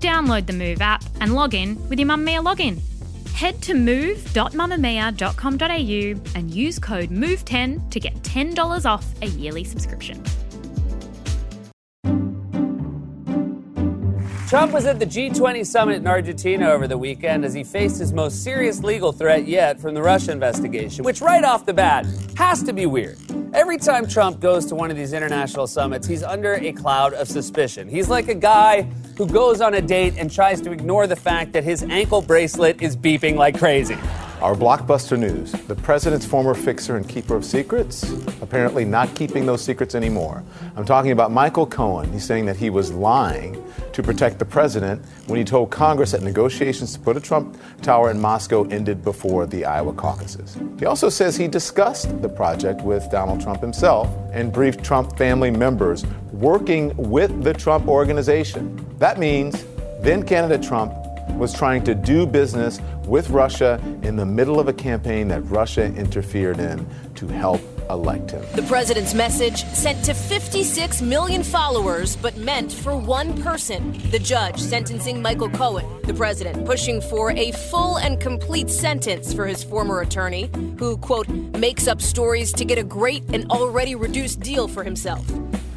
Download the Move app and log in with your Mamamia login. Head to move.mamamia.com.au and use code MOVE10 to get $10 off a yearly subscription. Trump was at the G20 summit in Argentina over the weekend as he faced his most serious legal threat yet from the Russia investigation, which right off the bat has to be weird. Every time Trump goes to one of these international summits, he's under a cloud of suspicion. He's like a guy who goes on a date and tries to ignore the fact that his ankle bracelet is beeping like crazy. Our blockbuster news the president's former fixer and keeper of secrets, apparently not keeping those secrets anymore. I'm talking about Michael Cohen. He's saying that he was lying to protect the president when he told Congress that negotiations to put a Trump Tower in Moscow ended before the Iowa caucuses. He also says he discussed the project with Donald Trump himself and briefed Trump family members working with the Trump organization. That means then candidate Trump was trying to do business with Russia in the middle of a campaign that Russia interfered in to help elect him. The president's message sent to 56 million followers, but meant for one person the judge sentencing Michael Cohen. The president pushing for a full and complete sentence for his former attorney, who, quote, makes up stories to get a great and already reduced deal for himself.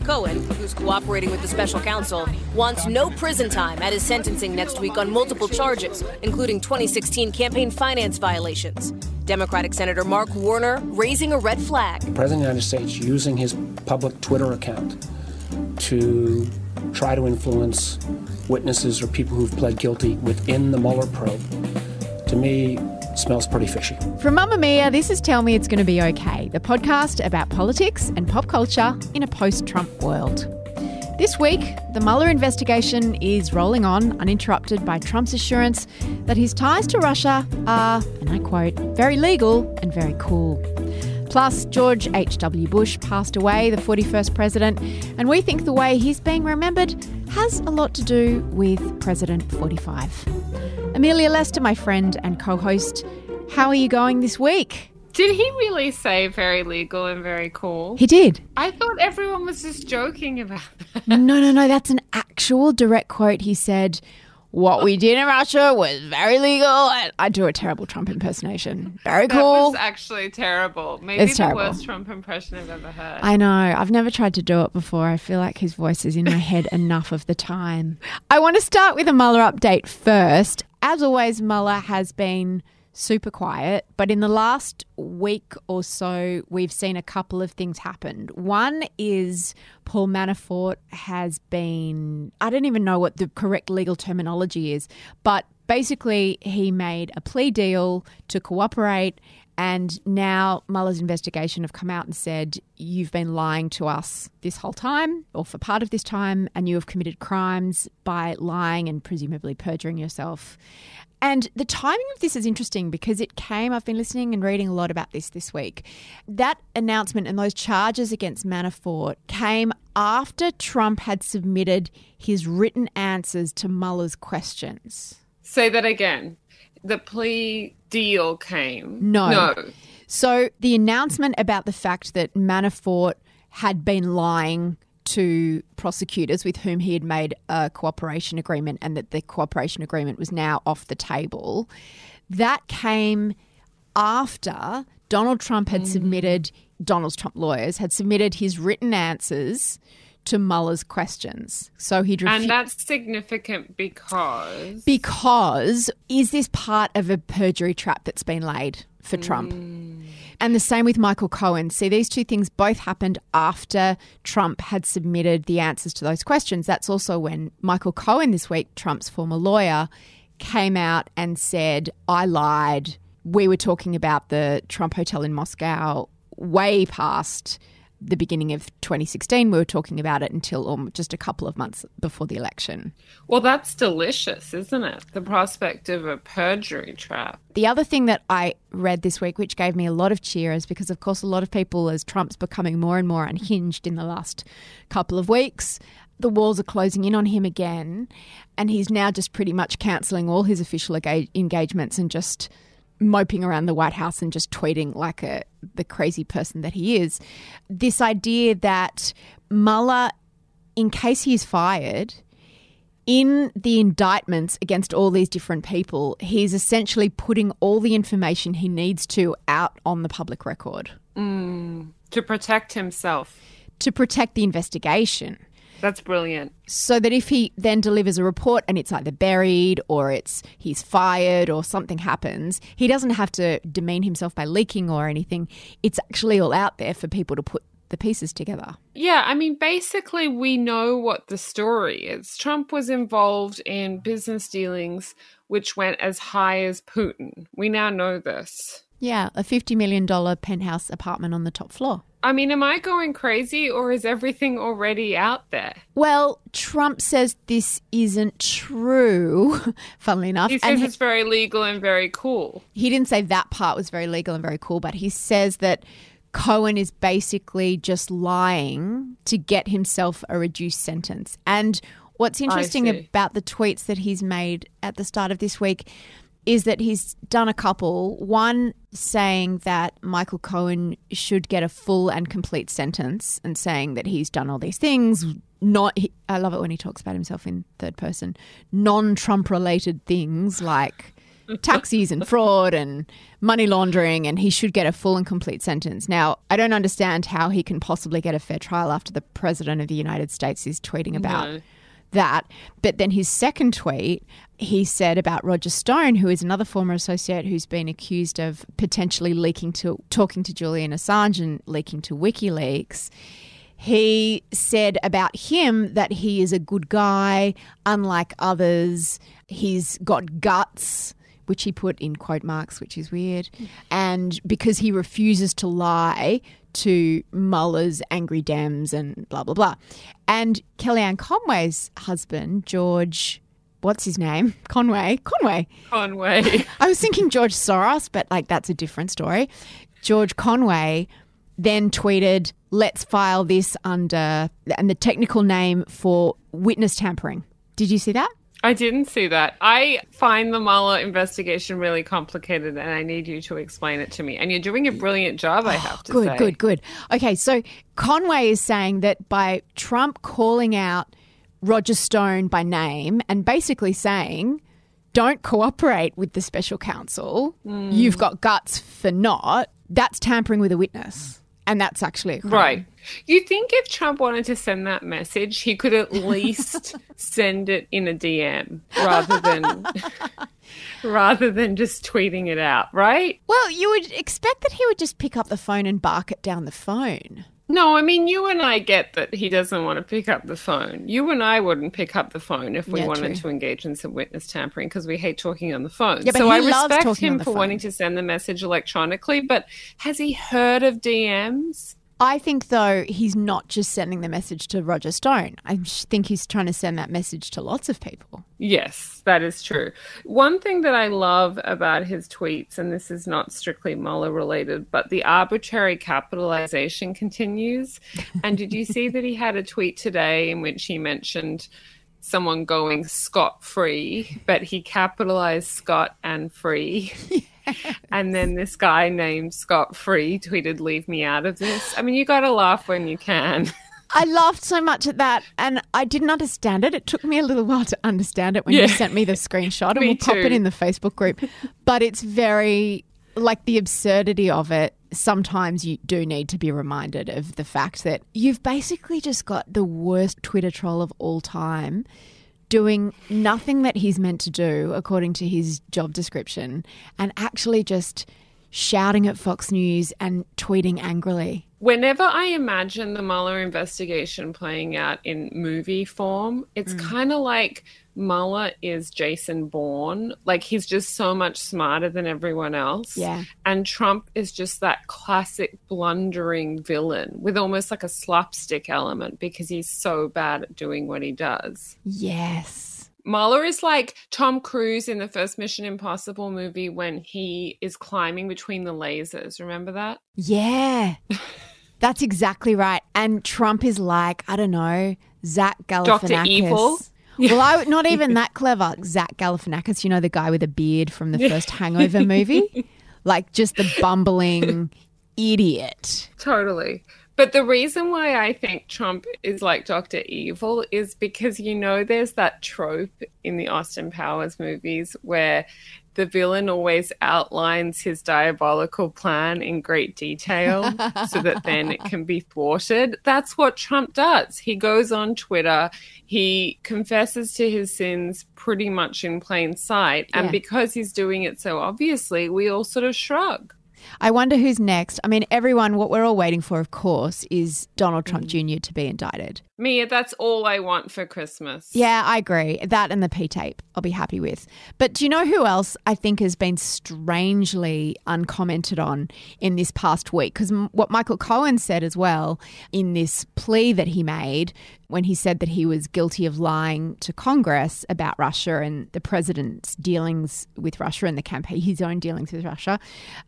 Cohen, who's cooperating with the special counsel, wants no prison time at his sentencing next week on multiple charges, including 2016 campaign finance violations. Democratic Senator Mark Warner raising a red flag. The President of the United States using his public Twitter account to try to influence witnesses or people who've pled guilty within the Mueller probe, to me, smells pretty fishy. From Mamamia, this is Tell Me It's Going to Be Okay, the podcast about politics and pop culture in a post Trump world. This week, the Mueller investigation is rolling on, uninterrupted by Trump's assurance that his ties to Russia are, and I quote, very legal and very cool. Plus, George H.W. Bush passed away, the 41st president, and we think the way he's being remembered has a lot to do with President 45. Amelia Lester, my friend and co host, how are you going this week? Did he really say very legal and very cool? He did. I thought everyone was just joking about that. No, no, no, that's an actual direct quote. He said, What we did in Russia was very legal. I, I do a terrible Trump impersonation. Very That cool. was actually terrible. Maybe It's the terrible. worst Trump impression I've ever heard. I know. I've never tried to do it before. I feel like his voice is in my head enough of the time. I want to start with a Mueller update first. As always, Mueller has been super quiet, but in the last week or so, we've seen a couple of things happen. One is Paul Manafort has been, I don't even know what the correct legal terminology is, but basically he made a plea deal to cooperate and now Mueller's investigation have come out and said, you've been lying to us this whole time, or for part of this time, and you have committed crimes by lying and presumably perjuring yourself. And the timing of this is interesting because it came, I've been listening and reading a lot about this this week. That announcement and those charges against Manafort came after Trump had submitted his written answers to Mueller's questions. Say that again. The plea deal came. No. No. So the announcement about the fact that Manafort had been lying to prosecutors with whom he had made a cooperation agreement and that the cooperation agreement was now off the table, that came after Donald Trump had mm. submitted, Donald Trump lawyers had submitted his written answers to Mueller's questions. So he'd refu- And that's significant because because is this part of a perjury trap that's been laid for Trump? Mm. And the same with Michael Cohen. See, these two things both happened after Trump had submitted the answers to those questions. That's also when Michael Cohen this week, Trump's former lawyer, came out and said, I lied. We were talking about the Trump Hotel in Moscow way past the beginning of 2016. We were talking about it until just a couple of months before the election. Well, that's delicious, isn't it? The prospect of a perjury trap. The other thing that I read this week, which gave me a lot of cheer, is because, of course, a lot of people, as Trump's becoming more and more unhinged in the last couple of weeks, the walls are closing in on him again. And he's now just pretty much cancelling all his official engagements and just moping around the White House and just tweeting like a the crazy person that he is. This idea that Mueller, in case he is fired, in the indictments against all these different people, he's essentially putting all the information he needs to out on the public record. Mm, to protect himself. To protect the investigation. That's brilliant. So that if he then delivers a report and it's either buried or it's he's fired or something happens, he doesn't have to demean himself by leaking or anything. It's actually all out there for people to put the pieces together. Yeah, I mean, basically, we know what the story is. Trump was involved in business dealings which went as high as Putin. We now know this. Yeah, a $50 million penthouse apartment on the top floor. I mean, am I going crazy or is everything already out there? Well, Trump says this isn't true, funnily enough. He says and it's very legal and very cool. He didn't say that part was very legal and very cool, but he says that Cohen is basically just lying to get himself a reduced sentence. And what's interesting about the tweets that he's made at the start of this week is that he's done a couple. One saying that Michael Cohen should get a full and complete sentence and saying that he's done all these things. Not, I love it when he talks about himself in third person, non Trump related things like taxis and fraud and money laundering, and he should get a full and complete sentence. Now, I don't understand how he can possibly get a fair trial after the president of the United States is tweeting about. No that. But then his second tweet, he said about Roger Stone, who is another former associate who's been accused of potentially leaking to talking to Julian Assange and leaking to WikiLeaks. He said about him that he is a good guy, unlike others. He's got guts which he put in quote marks, which is weird. And because he refuses to lie to Mueller's angry Dems and blah, blah, blah. And Kellyanne Conway's husband, George, what's his name? Conway. Conway. Conway. I was thinking George Soros, but like that's a different story. George Conway then tweeted, let's file this under, and the technical name for witness tampering. Did you see that? I didn't see that. I find the Mueller investigation really complicated and I need you to explain it to me. And you're doing a brilliant job, I have to good, say. Good, good, good. Okay, so Conway is saying that by Trump calling out Roger Stone by name and basically saying, don't cooperate with the special counsel, mm. you've got guts for not, that's tampering with a witness and that's actually a crime. right. You think if Trump wanted to send that message, he could at least send it in a DM rather than rather than just tweeting it out, right? Well, you would expect that he would just pick up the phone and bark it down the phone. No, I mean, you and I get that he doesn't want to pick up the phone. You and I wouldn't pick up the phone if we yeah, wanted true. to engage in some witness tampering because we hate talking on the phone. Yeah, so I respect him for phone. wanting to send the message electronically, but has he heard of DMs? I think, though, he's not just sending the message to Roger Stone. I think he's trying to send that message to lots of people. Yes, that is true. One thing that I love about his tweets, and this is not strictly Mueller related, but the arbitrary capitalization continues. and did you see that he had a tweet today in which he mentioned someone going scot free, but he capitalized Scott and free? and then this guy named Scott Free tweeted, Leave me out of this. I mean, you got to laugh when you can. I laughed so much at that and I didn't understand it. It took me a little while to understand it when yeah. you sent me the screenshot and we'll too. pop it in the Facebook group. But it's very like the absurdity of it. Sometimes you do need to be reminded of the fact that you've basically just got the worst Twitter troll of all time doing nothing that he's meant to do according to his job description and actually just shouting at Fox News and tweeting angrily. Whenever I imagine the Mueller investigation playing out in movie form, it's mm. kind of like Mueller is Jason Bourne. Like he's just so much smarter than everyone else. Yeah. And Trump is just that classic blundering villain with almost like a slapstick element because he's so bad at doing what he does. Yes. Mueller is like Tom Cruise in the first Mission Impossible movie when he is climbing between the lasers. Remember that? Yeah. That's exactly right. And Trump is like, I don't know, Zach Galifianakis. Dr. Evil? Well, I not even that clever. Zach Galifianakis, you know, the guy with a beard from the first Hangover movie, like just the bumbling idiot. Totally. But the reason why I think Trump is like Dr. Evil is because you know there's that trope in the Austin Powers movies where the villain always outlines his diabolical plan in great detail so that then it can be thwarted. That's what Trump does. He goes on Twitter, he confesses to his sins pretty much in plain sight. And Yeah. because he's doing it so obviously, we all sort of shrug. I wonder who's next. I mean, everyone, what we're all waiting for, of course, is Donald Trump mm. Jr. to be indicted. Mia, that's all I want for Christmas. Yeah, I agree. That and the P tape, I'll be happy with. But do you know who else I think has been strangely uncommented on in this past week? Because what Michael Cohen said as well in this plea that he made when he said that he was guilty of lying to Congress about Russia and the president's dealings with Russia and the campaign, his own dealings with Russia,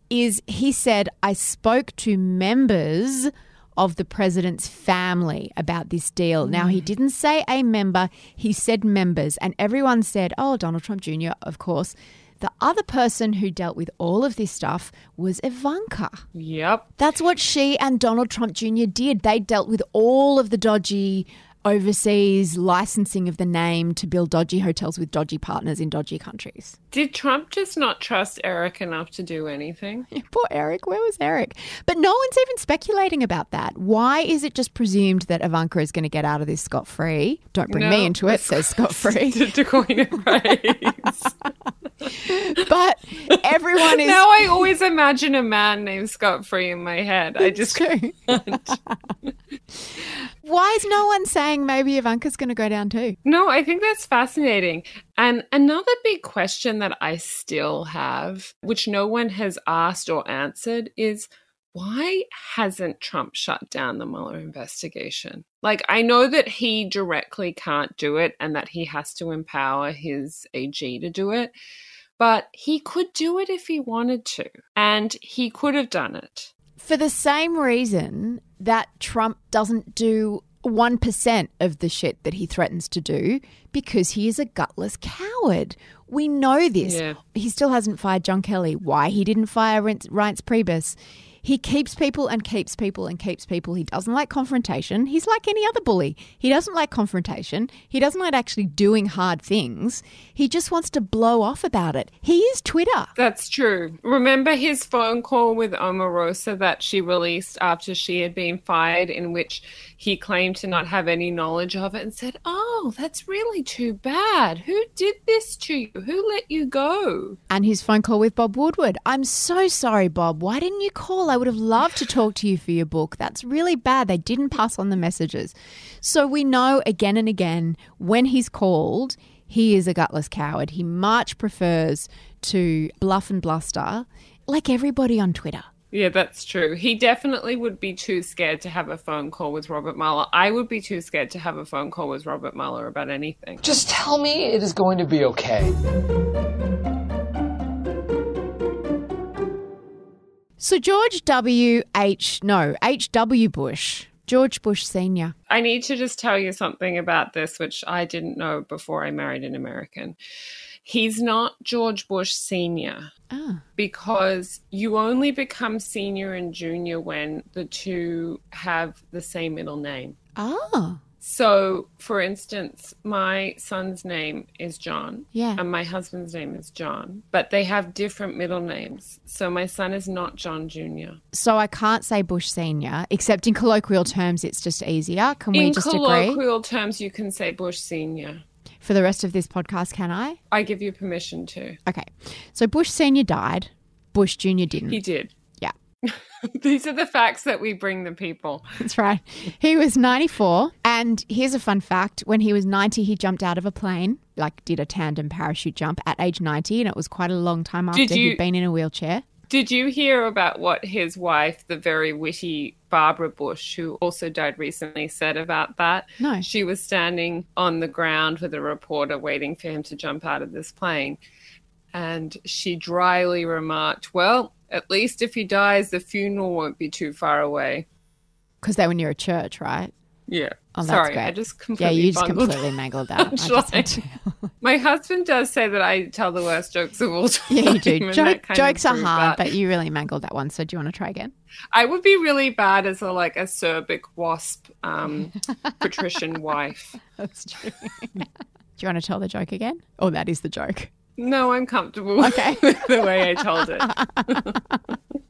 is he said, I spoke to members of the president's family about this deal. Now, he didn't say a member, he said members, and everyone said, oh, Donald Trump Jr., of course. The other person who dealt with all of this stuff was Ivanka. Yep. That's what she and Donald Trump Jr. did. They dealt with all of the dodgy overseas licensing of the name to build dodgy hotels with dodgy partners in dodgy countries. Did Trump just not trust Eric enough to do anything? Poor Eric. Where was Eric? But no one's even speculating about that. Why is it just presumed that Ivanka is going to get out of this scot free? Don't bring me into it, says scot free. to, to coin a phrase. but everyone is. now I always imagine a man named Scott Free in my head. I just. Why is no one saying maybe Ivanka's going to go down too? No, I think that's fascinating. And another big question that I still have, which no one has asked or answered, is why hasn't Trump shut down the Mueller investigation? Like, I know that he directly can't do it and that he has to empower his AG to do it, but he could do it if he wanted to, and he could have done it. For the same reason that Trump doesn't do 1% of the shit that he threatens to do because he is a gutless coward. We know this. Yeah. He still hasn't fired John Kelly. Why he didn't fire Reince Priebus. He keeps people and keeps people and keeps people. He doesn't like confrontation. He's like any other bully. He doesn't like confrontation. He doesn't like actually doing hard things. He just wants to blow off about it. He is Twitter. That's true. Remember his phone call with Omarosa that she released after she had been fired, in which he claimed to not have any knowledge of it and said, Oh, that's really too bad. Who did this to you? Who let you go? and his phone call with Bob Woodward. I'm so sorry, Bob. Why didn't you call? I would have loved to talk to you for your book. That's really bad. They didn't pass on the messages. So we know again and again when he's called, he is a gutless coward. He much prefers to bluff and bluster like everybody on Twitter. Yeah, that's true. He definitely would be too scared to have a phone call with Robert Mueller. I would be too scared to have a phone call with Robert Mueller about anything. Just tell me it is going to be okay. So George W. H. No, H. W. Bush, George Bush Senior. I need to just tell you something about this, which I didn't know before I married an American. He's not George Bush Sr. Ah. because you only become senior and junior when the two have the same middle name. Oh, So, for instance, my son's name is John. Yeah. And my husband's name is John, but they have different middle names. So, my son is not John Jr. so I can't say Bush Senior, except in colloquial terms, it's just easier. Can we In just agree? In colloquial terms, you can say Bush Sr. For the rest of this podcast, can I? I give you permission to. Okay. So Bush Senior died. Bush Junior didn't. He did. yeah. These are the facts that we bring the people. That's right. He was 94. And here's a fun fact when he was 90, he jumped out of a plane, like did a tandem parachute jump at age 90. And it was quite a long time after you- he'd been in a wheelchair. Did you hear about what his wife, the very witty Barbara Bush, who also died recently, said about that? No. She was standing on the ground with a reporter waiting for him to jump out of this plane. And she dryly remarked, Well, at least if he dies, the funeral won't be too far away. Because they were near a church, right? Yeah. Oh, that's Sorry, great. I just completely Yeah, you just completely mangled that. I just punchline. had to- My husband does say that I tell the worst jokes of all time. yeah, you do. and Jo- that kind of jokes are hard, that. but you really mangled that one. So do you want to try again? I would be really bad as a like acerbic wasp um, patrician wife. That's true. do you want to tell the joke again? Oh, that is the joke. No, I'm comfortable Okay. with the way I told it.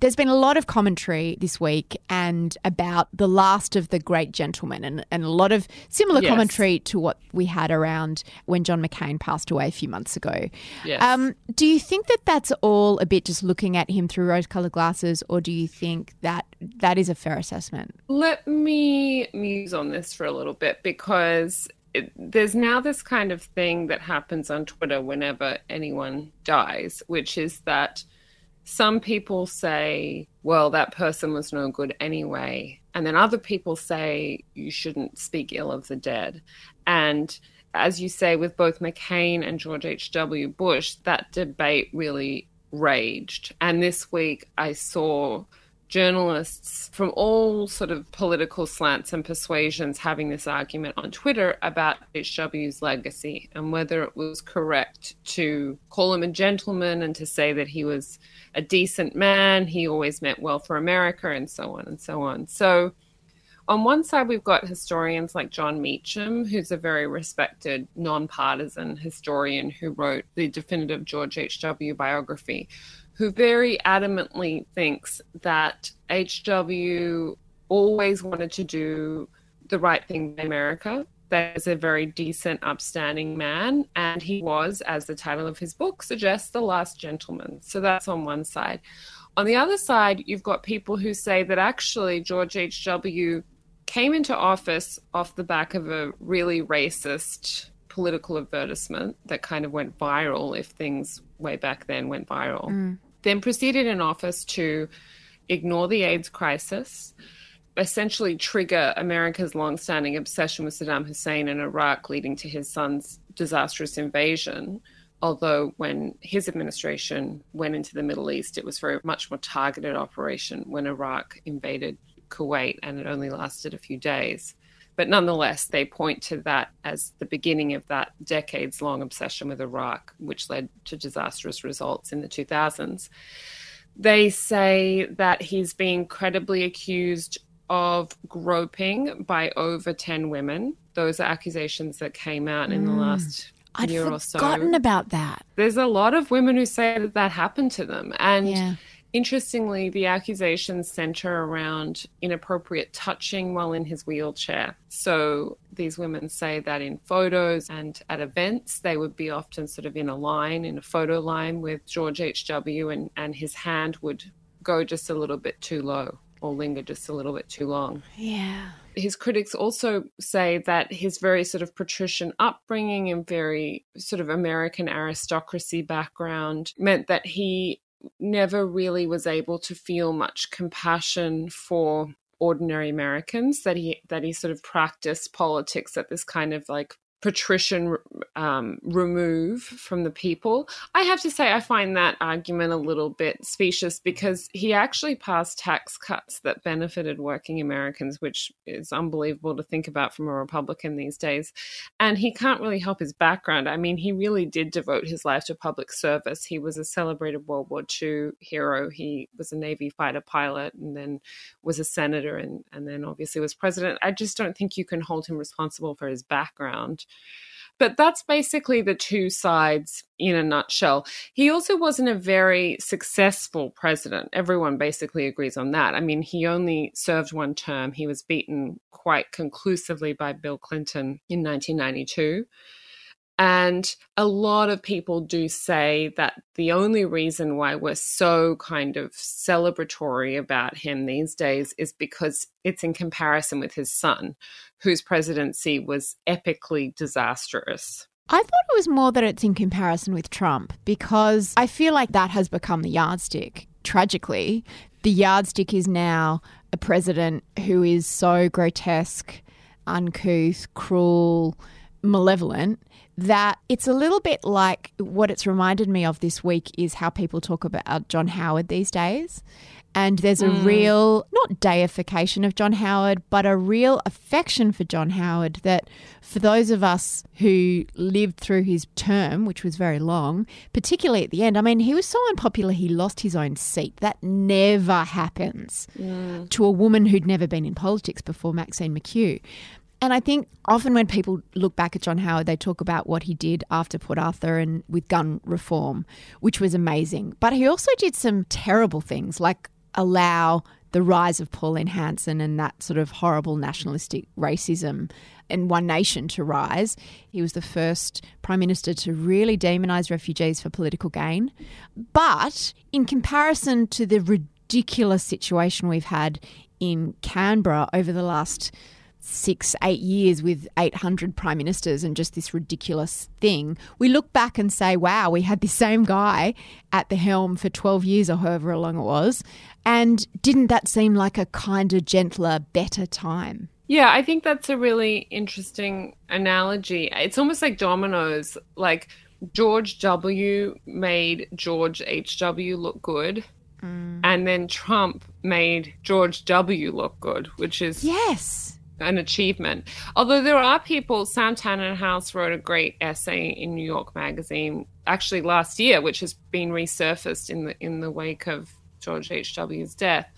There's been a lot of commentary this week and about the last of the great gentlemen and, and a lot of similar Yes. commentary to what we had around when John McCain passed away a few months ago. Yes. Um, do you think that that's all a bit just looking at him through rose colored glasses or do you think that that is a fair assessment? Let me muse on this for a little bit because it, there's now this kind of thing that happens on Twitter whenever anyone dies, which is that some people say, well, that person was no good anyway. And then other people say, you shouldn't speak ill of the dead. And as you say, with both McCain and George H.W. Bush, that debate really raged. And this week I saw journalists from all sort of political slants and persuasions having this argument on Twitter about HW's legacy and whether it was correct to call him a gentleman and to say that he was a decent man, he always meant well for America, and so on and so on. So, on one side, we've got historians like Jon Meacham, who's a very respected, nonpartisan historian who wrote the definitive George H.W. biography, who very adamantly thinks that H.W. always wanted to do the right thing by America. That is a very decent, upstanding man, and he was, as the title of his book suggests, the last gentleman. So that's on one side. On the other side, you've got people who say that actually George H.W. came into office off the back of a really racist political advertisement that kind of went viral if things way back then went viral. Mm. Then proceeded in office to ignore the AIDS crisis, essentially trigger America's longstanding obsession with Saddam Hussein in Iraq, leading to his son's disastrous invasion. Although, when his administration went into the Middle East, it was for a much more targeted operation when Iraq invaded Kuwait, and it only lasted a few days. But nonetheless, they point to that as the beginning of that decades long obsession with Iraq, which led to disastrous results in the 2000s. They say that he's being credibly accused of groping by over 10 women. Those are accusations that came out in the mm. last I'd year or so. I'd forgotten about that. There's a lot of women who say that that happened to them. And Yeah. Interestingly, the accusations center around inappropriate touching while in his wheelchair. So these women say that in photos and at events, they would be often sort of in a line, in a photo line with George H.W., and, and his hand would go just a little bit too low or linger just a little bit too long Yeah. his critics also say that his very sort of patrician upbringing and very sort of American aristocracy background meant that he never really was able to feel much compassion for ordinary Americans that he that he sort of practiced politics at this kind of like patrician um, remove from the people. I have to say, I find that argument a little bit specious because he actually passed tax cuts that benefited working Americans, which is unbelievable to think about from a Republican these days. And he can't really help his background. I mean, he really did devote his life to public service. He was a celebrated World War II hero. He was a Navy fighter pilot and then was a senator and, and then obviously was president. I just don't think you can hold him responsible for his background. But that's basically the two sides in a nutshell. He also wasn't a very successful president. Everyone basically agrees on that. I mean, he only served one term. He was beaten quite conclusively by Bill Clinton in 1992. And a lot of people do say that the only reason why we're so kind of celebratory about him these days is because it's in comparison with his son, whose presidency was epically disastrous. I thought it was more that it's in comparison with Trump because I feel like that has become the yardstick. Tragically, the yardstick is now a president who is so grotesque, uncouth, cruel, malevolent that it's a little bit like what it's reminded me of this week is how people talk about John Howard these days. And there's a Mm. real, not deification of John Howard, but a real affection for John Howard that for those of us who lived through his term, which was very long, particularly at the end, I mean, he was so unpopular he lost his own seat. That never happens to a woman who'd never been in politics before, Maxine McKew. And I think often when people look back at John Howard, they talk about what he did after Port Arthur and with gun reform, which was amazing. But he also did some terrible things, like allow the rise of Pauline Hanson and that sort of horrible nationalistic racism and One Nation to rise. He was the first prime minister to really demonise refugees for political gain. But in comparison to the ridiculous situation we've had in Canberra over the last six, eight years with 800 prime ministers and just this ridiculous thing, we look back and say, wow, we had the same guy at the helm for 12 years or however long it was. And didn't that seem like a kinder, gentler, better time? Yeah, I think that's a really interesting analogy. It's almost like dominoes. Like George W. made George H.W. look good. Mm. And then Trump made George W. look good, which is Yes. An achievement. Although there are people, Sam Tanenhaus wrote a great essay in New York Magazine actually last year, which has been resurfaced in the in the wake of George H.W.'s death,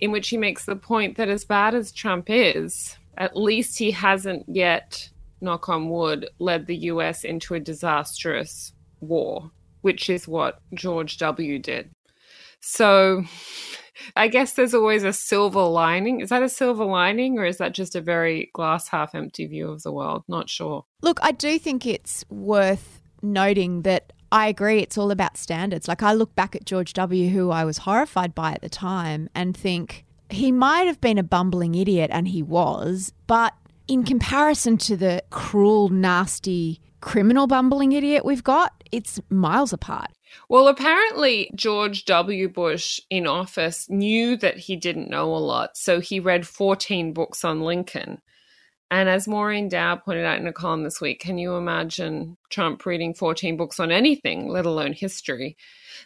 in which he makes the point that as bad as Trump is, at least he hasn't yet, knock on wood, led the US into a disastrous war, which is what George W. did. So I guess there's always a silver lining. Is that a silver lining or is that just a very glass half empty view of the world? Not sure. Look, I do think it's worth noting that I agree it's all about standards. Like I look back at George W., who I was horrified by at the time, and think he might have been a bumbling idiot, and he was, but in comparison to the cruel, nasty, criminal bumbling idiot we've got, it's miles apart. Well, apparently, George W. Bush in office knew that he didn't know a lot, so he read 14 books on Lincoln. And as Maureen Dowd pointed out in a column this week, can you imagine Trump reading 14 books on anything, let alone history?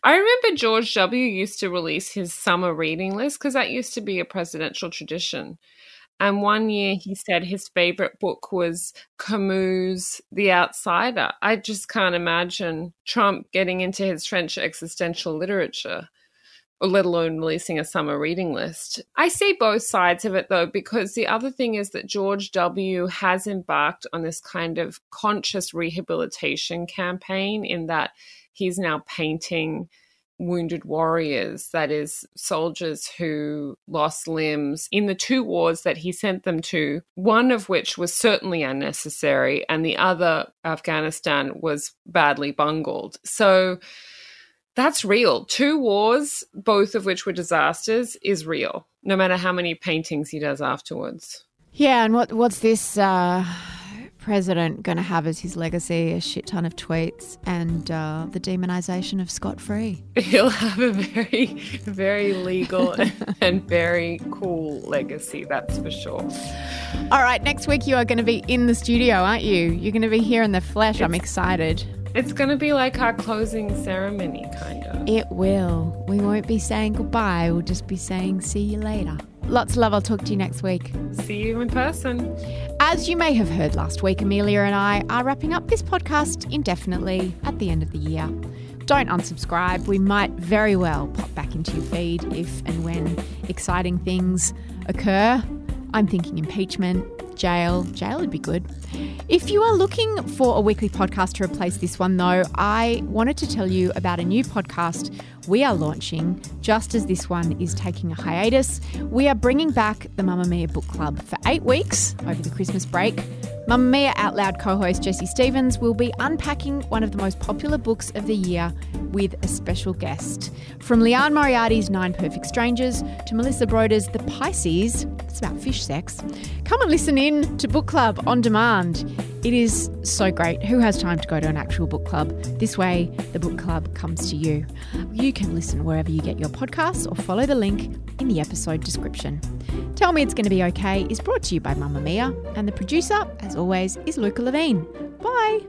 I remember George W. used to release his summer reading list because that used to be a presidential tradition. And one year he said his favorite book was Camus' The Outsider. I just can't imagine Trump getting into his French existential literature, or let alone releasing a summer reading list. I see both sides of it though, because the other thing is that George W. has embarked on this kind of conscious rehabilitation campaign in that he's now painting wounded warriors, that is, soldiers who lost limbs in the two wars that he sent them to, one of which was certainly unnecessary, and the other, Afghanistan, was badly bungled. So that's real. Two wars, both of which were disasters, is real, no matter how many paintings he does afterwards. Yeah, and what what's this uh, president going to have as his legacy? A shit ton of tweets and uh, the demonization of Scott Free. He'll have a very, very legal and very cool legacy, that's for sure. All right, next week you are going to be in the studio, aren't you? You're going to be here in the flesh. I'm excited. It's going to be like our closing ceremony, kind of. It will. We won't be saying goodbye. We'll just be saying see you later. Lots of love. I'll talk to you next week. See you in person. As you may have heard last week, Amelia and I are wrapping up this podcast indefinitely at the end of the year. Don't unsubscribe. We might very well pop back into your feed if and when exciting things occur. I'm thinking impeachment, jail. Jail would be good. If you are looking for a weekly podcast to replace this one, though, I wanted to tell you about a new podcast we are launching just as this one is taking a hiatus. We are bringing back the Mamamia Book Club for eight weeks over the Christmas break. Mamamia Out Loud co host Jessie Stephens will be unpacking one of the most popular books of the year with a special guest. From Liane Moriarty's Nine Perfect Strangers to Melissa Broder's The Pisces, it's about fish sex. Come and listen in to Book Club on demand. It is so great. Who has time to go to an actual book club? This way, the book club comes to you. You can listen wherever you get your podcasts or follow the link in the episode description. Tell Me It's Going to Be Okay is brought to you by Mamamia, and the producer, as always, is Luca Lavigne. Bye!